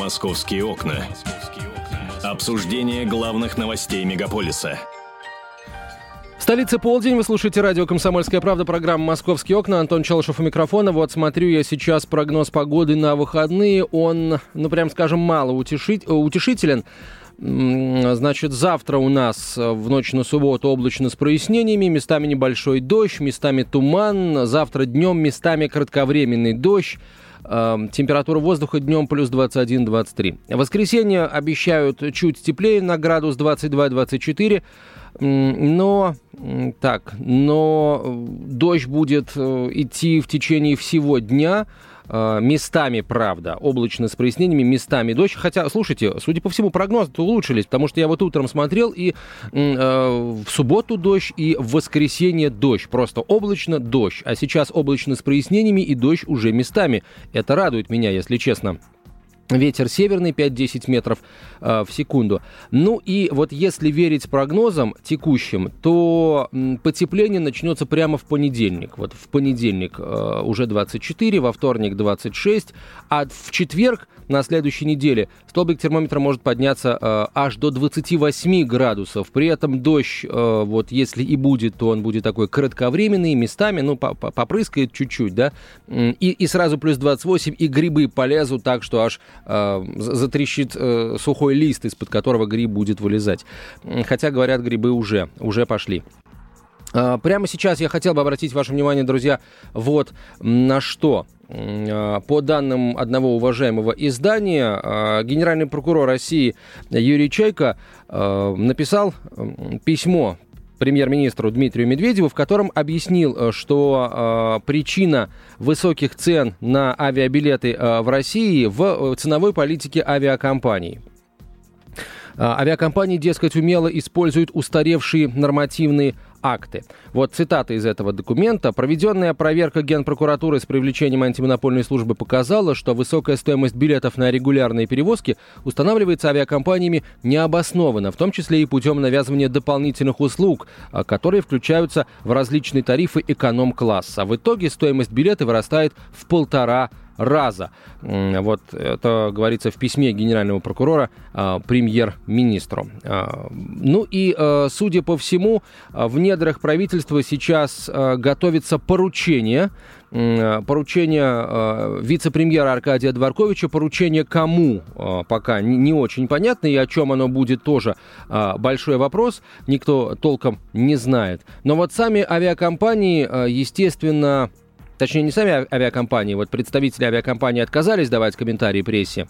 «Московские окна». Обсуждение главных новостей мегаполиса. Столица полдень. Вы слушаете радио «Комсомольская правда», программа «Московские окна». Антон Челышев у микрофона. Вот смотрю я сейчас прогноз погоды на выходные. Он, ну, прям скажем, мало утешить, утешителен. Значит, завтра у нас в ночь на субботу облачно с прояснениями, местами небольшой дождь, местами туман, завтра днем местами кратковременный дождь. Эм, температура воздуха днем плюс 21-23. В воскресенье обещают чуть теплее на градус 22-24. Но так, но э, дождь будет э, идти в течение всего дня. Э, местами, правда, облачно с прояснениями, местами дождь. Хотя, слушайте, судя по всему, прогнозы улучшились, потому что я вот утром смотрел, и э, в субботу дождь, и в воскресенье дождь. Просто облачно дождь. А сейчас облачно с прояснениями, и дождь уже местами. Это радует меня, если честно. Ветер северный 5-10 метров э, в секунду. Ну и вот если верить прогнозам текущим, то потепление начнется прямо в понедельник. Вот в понедельник э, уже 24, во вторник 26, а в четверг на следующей неделе столбик термометра может подняться э, аж до 28 градусов. При этом дождь, э, вот если и будет, то он будет такой кратковременный, местами, ну, попрыскает чуть-чуть, да, и, и сразу плюс 28, и грибы полезут так, что аж э, затрещит э, сухой лист, из-под которого гриб будет вылезать. Хотя, говорят, грибы уже, уже пошли. А, прямо сейчас я хотел бы обратить ваше внимание, друзья, вот на что. А, по данным одного уважаемого издания, а, генеральный прокурор России Юрий Чайко написал письмо премьер-министру Дмитрию Медведеву, в котором объяснил, что причина высоких цен на авиабилеты в России в ценовой политике авиакомпаний. Авиакомпании, дескать, умело используют устаревшие нормативные акты. Вот цитата из этого документа. Проведенная проверка Генпрокуратуры с привлечением антимонопольной службы показала, что высокая стоимость билетов на регулярные перевозки устанавливается авиакомпаниями необоснованно, в том числе и путем навязывания дополнительных услуг, а, которые включаются в различные тарифы эконом-класса. В итоге стоимость билета вырастает в полтора раза. Вот это говорится в письме генерального прокурора а, премьер-министру. А, ну и, а, судя по всему, в недрах правительства сейчас готовится поручение поручение вице-премьера Аркадия Дворковича, поручение кому пока не очень понятно, и о чем оно будет тоже большой вопрос, никто толком не знает. Но вот сами авиакомпании, естественно, точнее не сами авиакомпании, вот представители авиакомпании отказались давать комментарии прессе,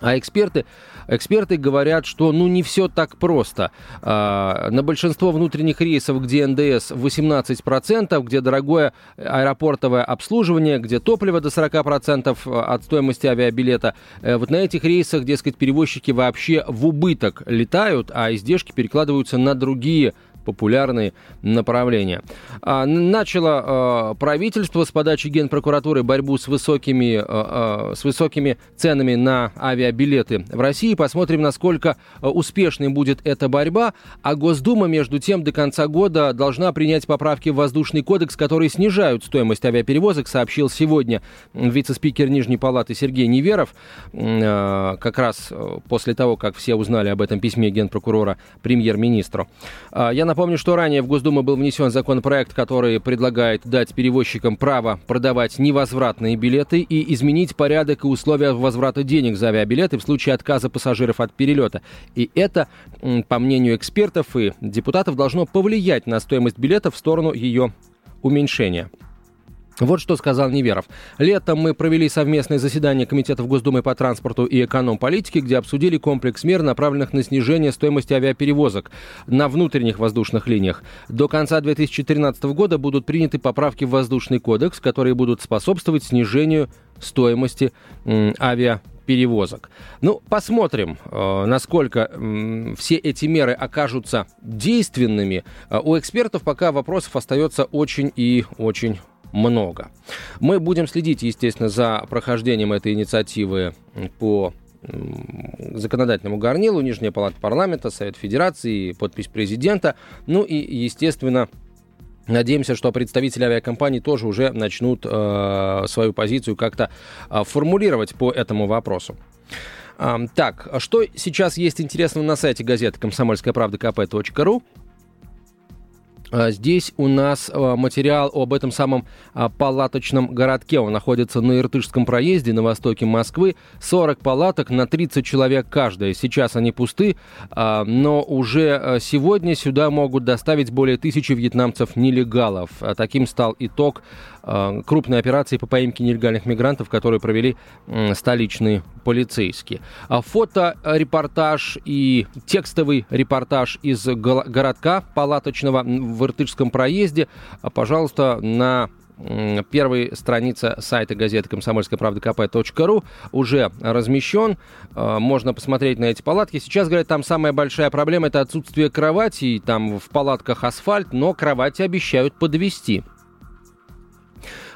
а эксперты, эксперты говорят, что ну не все так просто. А, на большинство внутренних рейсов, где НДС 18%, где дорогое аэропортовое обслуживание, где топливо до 40% от стоимости авиабилета, э, вот на этих рейсах, дескать, перевозчики вообще в убыток летают, а издержки перекладываются на другие популярные направления. А, начало а, правительство с подачи Генпрокуратуры борьбу с высокими, а, с высокими ценами на авиабилеты в России. Посмотрим, насколько успешной будет эта борьба. А Госдума, между тем, до конца года должна принять поправки в Воздушный кодекс, которые снижают стоимость авиаперевозок, сообщил сегодня вице-спикер Нижней Палаты Сергей Неверов. Как раз после того, как все узнали об этом письме Генпрокурора премьер-министру. Я напомню, что ранее в Госдуму был внесен законопроект, который предлагает дать перевозчикам право продавать невозвратные билеты и изменить порядок и условия возврата денег за авиабилеты в случае отказа пассажиров от перелета. И это, по мнению экспертов и депутатов, должно повлиять на стоимость билета в сторону ее уменьшения. Вот что сказал Неверов. Летом мы провели совместное заседание Комитетов Госдумы по транспорту и эконом-политике, где обсудили комплекс мер, направленных на снижение стоимости авиаперевозок на внутренних воздушных линиях. До конца 2013 года будут приняты поправки в Воздушный кодекс, которые будут способствовать снижению стоимости авиаперевозок. Ну, посмотрим, э, насколько все эти меры окажутся действенными. Э, у экспертов пока вопросов остается очень и очень много. Мы будем следить, естественно, за прохождением этой инициативы по законодательному горнилу, Нижняя палата парламента, Совет Федерации, подпись президента. Ну и, естественно, Надеемся, что представители авиакомпаний тоже уже начнут э, свою позицию как-то э, формулировать по этому вопросу. Так, что сейчас есть интересного на сайте газеты «Комсомольская правда» kp.ru? А, здесь у нас а, материал об этом самом а, палаточном городке. Он находится на Иртышском проезде на востоке Москвы. 40 палаток на 30 человек каждая. Сейчас они пусты, но уже сегодня сюда могут доставить более тысячи вьетнамцев-нелегалов. Таким стал итог крупной операции по поимке нелегальных мигрантов, которую провели столичные полицейские. Фото-репортаж и текстовый репортаж из городка палаточного в Иртышском проезде, а, пожалуйста, на первой странице сайта газеты «Комсомольская правда КП.ру» уже размещен. Э, можно посмотреть на эти палатки. Сейчас, говорят, там самая большая проблема – это отсутствие кроватей. Там в палатках асфальт, но кровати обещают подвести.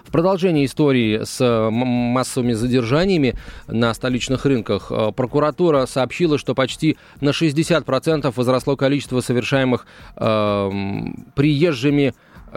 В продолжении истории с массовыми задержаниями на столичных рынках э, прокуратура сообщила, что почти на 60% возросло количество совершаемых э, приезжими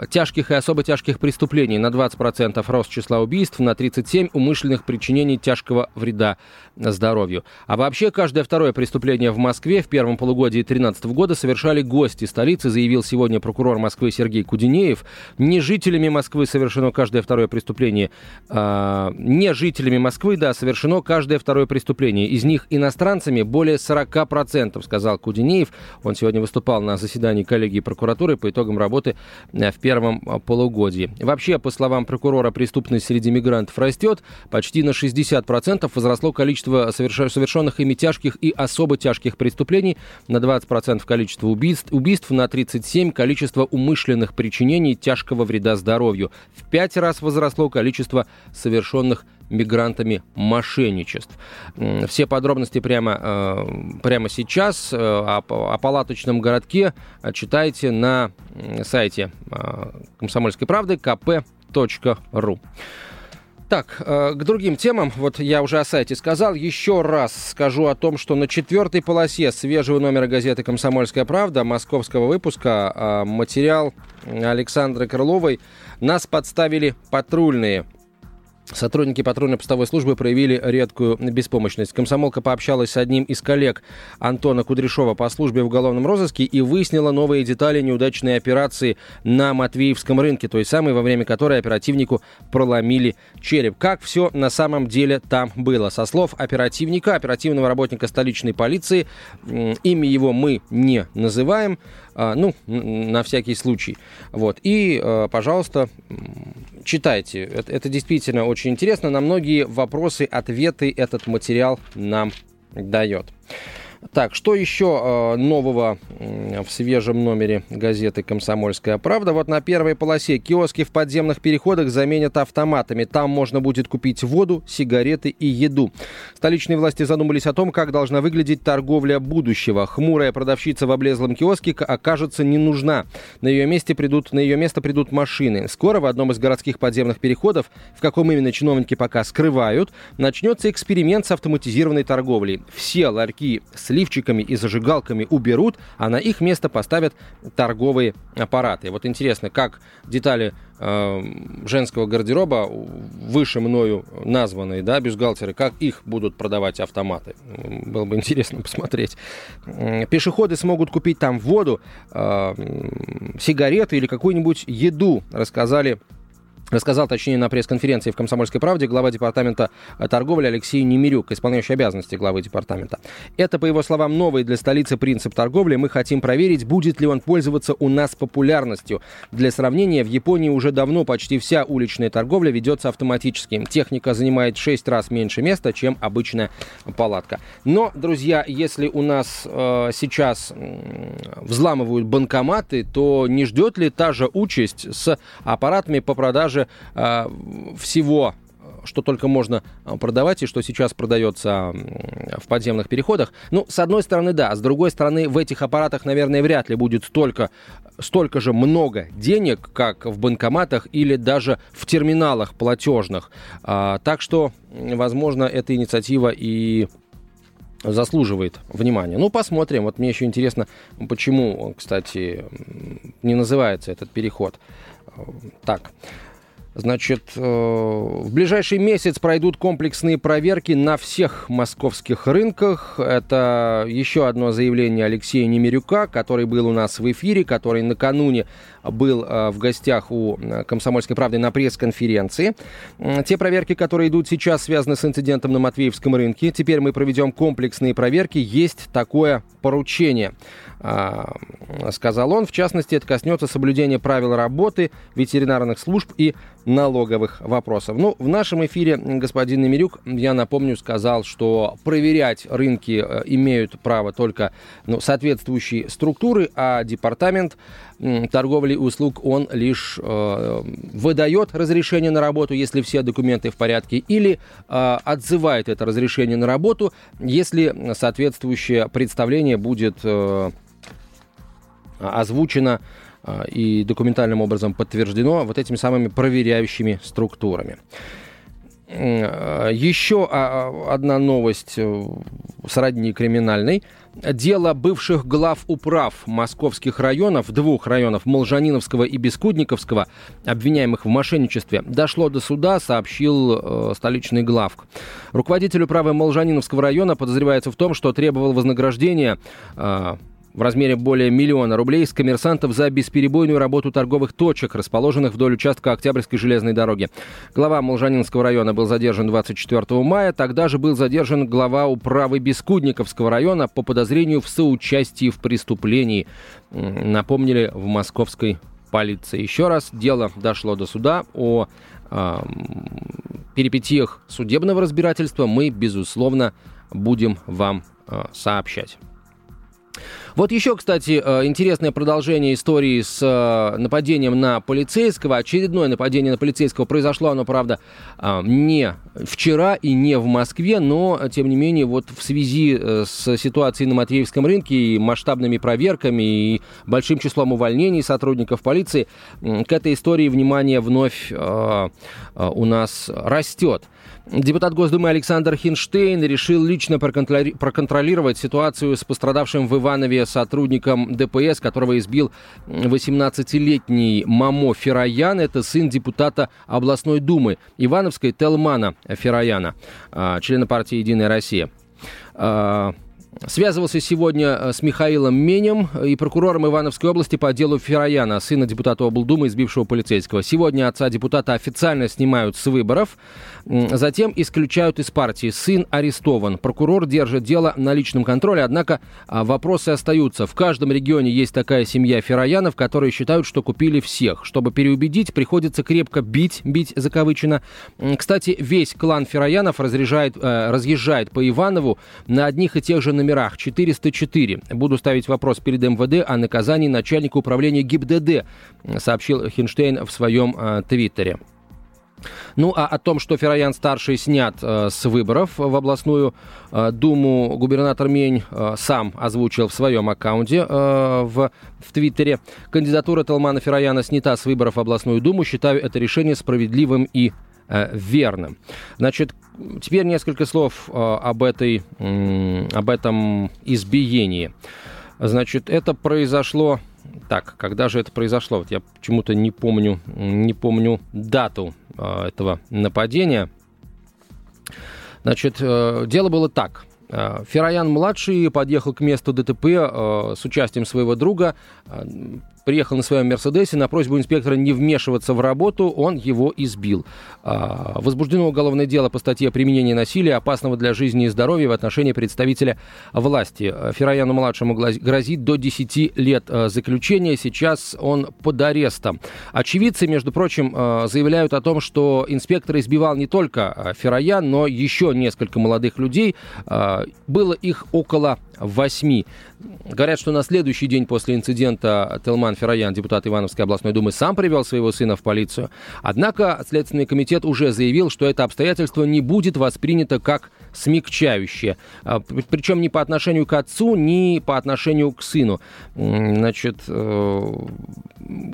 тяжких и особо тяжких преступлений на 20% рост числа убийств, на 37% умышленных причинений тяжкого вреда здоровью. А вообще каждое второе преступление в Москве в первом полугодии 2013 года совершали гости столицы, заявил сегодня прокурор Москвы Сергей Кудинеев. Не жителями Москвы совершено каждое второе преступление. А, не жителями Москвы, да, совершено каждое второе преступление. Из них иностранцами более 40%, сказал Кудинеев. Он сегодня выступал на заседании коллегии прокуратуры по итогам работы в первом а, полугодии. Вообще, по словам прокурора, преступность среди мигрантов растет. Почти на 60% возросло количество совершенных ими тяжких и особо тяжких преступлений, на 20% количество убийств, убийств, на 37% количество умышленных причинений тяжкого вреда здоровью. В пять раз возросло количество совершенных мигрантами мошенничеств. Все подробности прямо, э, прямо сейчас э, о, о палаточном городке читайте на сайте э, «Комсомольской правды» kp.ru. Так, к другим темам. Вот я уже о сайте сказал. Еще раз скажу о том, что на четвертой полосе свежего номера газеты «Комсомольская правда» московского выпуска материал Александры Крыловой «Нас подставили патрульные». Сотрудники патрульно-постовой службы проявили редкую беспомощность. Комсомолка пообщалась с одним из коллег Антона Кудряшова по службе в уголовном розыске и выяснила новые детали неудачной операции на Матвеевском рынке, той самой, во время которой оперативнику проломили череп. Как все на самом деле там было? Со слов оперативника, оперативного работника столичной полиции, имя его мы не называем, а, ну, на всякий случай. Вот. И, э, пожалуйста, читайте. Это, это действительно очень интересно. На многие вопросы, ответы этот материал нам дает. Так, что еще э, нового э, в свежем номере газеты «Комсомольская правда»? Вот на первой полосе киоски в подземных переходах заменят автоматами. Там можно будет купить воду, сигареты и еду. Столичные власти задумались о том, как должна выглядеть торговля будущего. Хмурая продавщица в облезлом киоске окажется не нужна. На ее, месте придут, на ее место придут машины. Скоро в одном из городских подземных переходов, в каком именно чиновники пока скрывают, начнется эксперимент с автоматизированной торговлей. Все ларьки с с лифчиками и зажигалками уберут, а на их место поставят торговые аппараты. Вот интересно, как детали э, женского гардероба, выше мною названные, да, бюстгальтеры, как их будут продавать автоматы. Было бы интересно посмотреть. Пешеходы смогут купить там воду, э, сигареты или какую-нибудь еду, рассказали Рассказал, точнее, на пресс-конференции в «Комсомольской правде» глава департамента торговли Алексей Немирюк, исполняющий обязанности главы департамента. Это, по его словам, новый для столицы принцип торговли. Мы хотим проверить, будет ли он пользоваться у нас популярностью. Для сравнения, в Японии уже давно почти вся уличная торговля ведется автоматически. Техника занимает 6 раз меньше места, чем обычная палатка. Но, друзья, если у нас э, сейчас взламывают банкоматы, то не ждет ли та же участь с аппаратами по продаже продаже а, всего что только можно а, продавать и что сейчас продается в подземных переходах. Ну, с одной стороны, да. С другой стороны, в этих аппаратах, наверное, вряд ли будет столько, столько же много денег, как в банкоматах или даже в терминалах платежных. А, так что, возможно, эта инициатива и заслуживает внимания. Ну, посмотрим. Вот мне еще интересно, почему, кстати, не называется этот переход так. Значит, э, в ближайший месяц пройдут комплексные проверки на всех московских рынках. Это еще одно заявление Алексея Немирюка, который был у нас в эфире, который накануне был э, в гостях у э, «Комсомольской правды» на пресс-конференции. Те проверки, которые идут сейчас, связаны с инцидентом на Матвеевском рынке. Теперь мы проведем комплексные проверки. Есть такое поручение. Сказал он. В частности, это коснется соблюдения правил работы ветеринарных служб и налоговых вопросов. Ну, в нашем эфире господин Немирюк, я напомню, сказал, что проверять рынки э, имеют право только ну, соответствующие структуры, а департамент торговли и услуг, он лишь э, выдает разрешение на работу, если все документы в порядке, или э, отзывает это разрешение на работу, если соответствующее представление будет э, озвучено и документальным образом подтверждено вот этими самыми проверяющими структурами. Э, еще а, а, одна новость э, сродни криминальной. Дело бывших глав управ московских районов, двух районов, Молжаниновского и Бескудниковского, обвиняемых в мошенничестве, дошло до суда, сообщил э, столичный главк. Руководитель управы Молжаниновского района подозревается в том, что требовал вознаграждения э, в размере более миллиона рублей с коммерсантов за бесперебойную работу торговых точек, расположенных вдоль участка Октябрьской железной дороги. Глава Молжанинского района был задержан 24 мая. Тогда же был задержан глава управы Бескудниковского района по подозрению в соучастии в преступлении. Напомнили в московской полиции. Еще раз, дело дошло до суда о э, перипетиях судебного разбирательства. Мы, безусловно, будем вам э, сообщать. Вот еще, кстати, э, интересное продолжение истории с э, нападением на полицейского. Очередное нападение на полицейского произошло, оно, правда, э, не вчера и не в Москве, но, тем не менее, вот в связи с ситуацией на Матвеевском рынке и масштабными проверками и большим числом увольнений сотрудников полиции, к этой истории внимание вновь у нас растет. Депутат Госдумы Александр Хинштейн решил лично проконтролировать ситуацию с пострадавшим в Иванове сотрудником ДПС, которого избил 18-летний Мамо Фероян. Это сын депутата областной думы Ивановской Телмана Ферояна, а, члена партии «Единая Россия». Связывался сегодня э, с Михаилом Менем и прокурором Ивановской области по делу Ферояна, сына депутата облдумы, избившего полицейского. Сегодня отца депутата официально снимают с выборов, затем исключают из партии. Сын арестован. Прокурор держит дело на личном контроле, однако а, вопросы остаются. В каждом регионе есть такая семья Фероянов, которые считают, что купили всех. Чтобы переубедить, приходится крепко бить, бить закавычено. Кстати, весь клан Фероянов разъезжает, э, разъезжает по Иванову на одних и тех же номерах 404. Буду ставить вопрос перед МВД о наказании начальника управления ГИБДД, сообщил Хинштейн в своем э, твиттере. Ну а о том, что Фероян-старший снят э, с выборов в областную э, думу, губернатор Мень э, сам озвучил в своем аккаунте э, в, в Твиттере. Кандидатура Талмана Ферояна снята с выборов в областную думу. Считаю это решение справедливым и верным. Значит, теперь несколько слов э, об, этой, э, об этом избиении. Значит, это произошло так, когда же это произошло? Вот я почему-то не помню, не помню дату э, этого нападения. Значит, э, дело было так. Э, Фероян-младший подъехал к месту ДТП э, с участием своего друга. Приехал на своем Мерседесе, на просьбу инспектора не вмешиваться в работу, он его избил. А, возбуждено уголовное дело по статье «Применение насилия, опасного для жизни и здоровья в отношении представителя власти». Ферояну-младшему грозит до 10 лет а, заключения. Сейчас он под арестом. Очевидцы, между прочим, а, заявляют о том, что инспектор избивал не только Фероян, но еще несколько молодых людей. Было их около восьми. Говорят, что на следующий день после инцидента Телман Фероян, депутат Ивановской областной думы, сам привел своего сына в полицию. Однако Следственный комитет уже заявил, что это обстоятельство не будет воспринято как смягчающее. А, Причем ни по отношению к отцу, ни по отношению к сыну. Значит, э,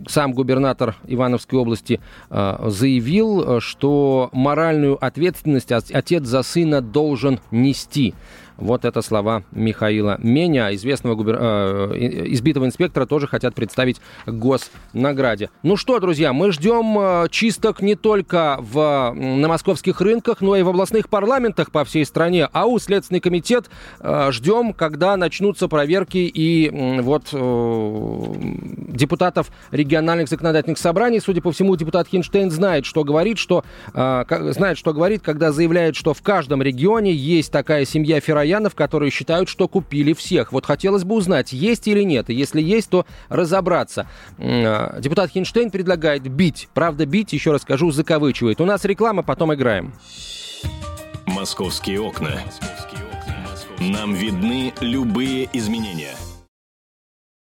сам губернатор Ивановской области э, заявил, что моральную ответственность отец за сына должен нести. Вот это слова Михаила Меня, известного губер... э, избитого инспектора, тоже хотят представить госнаграде. Ну что, друзья, мы ждем э, чисток не только в, на московских рынках, но и в областных парламентах по всей стране. АУ Следственный комитет э, ждем, когда начнутся проверки и э, вот депутатов региональных законодательных собраний. Судя по всему, депутат Хинштейн знает, что говорит, что э, знает, что говорит, когда заявляет, что в каждом регионе есть такая семья Фероянов, которые считают, что купили всех. Вот хотелось бы узнать, есть или нет. И если есть, то разобраться. Э, депутат Хинштейн предлагает бить. Правда, бить, еще раз скажу, закавычивает. У нас реклама, потом играем. Московские окна. Нам видны любые изменения –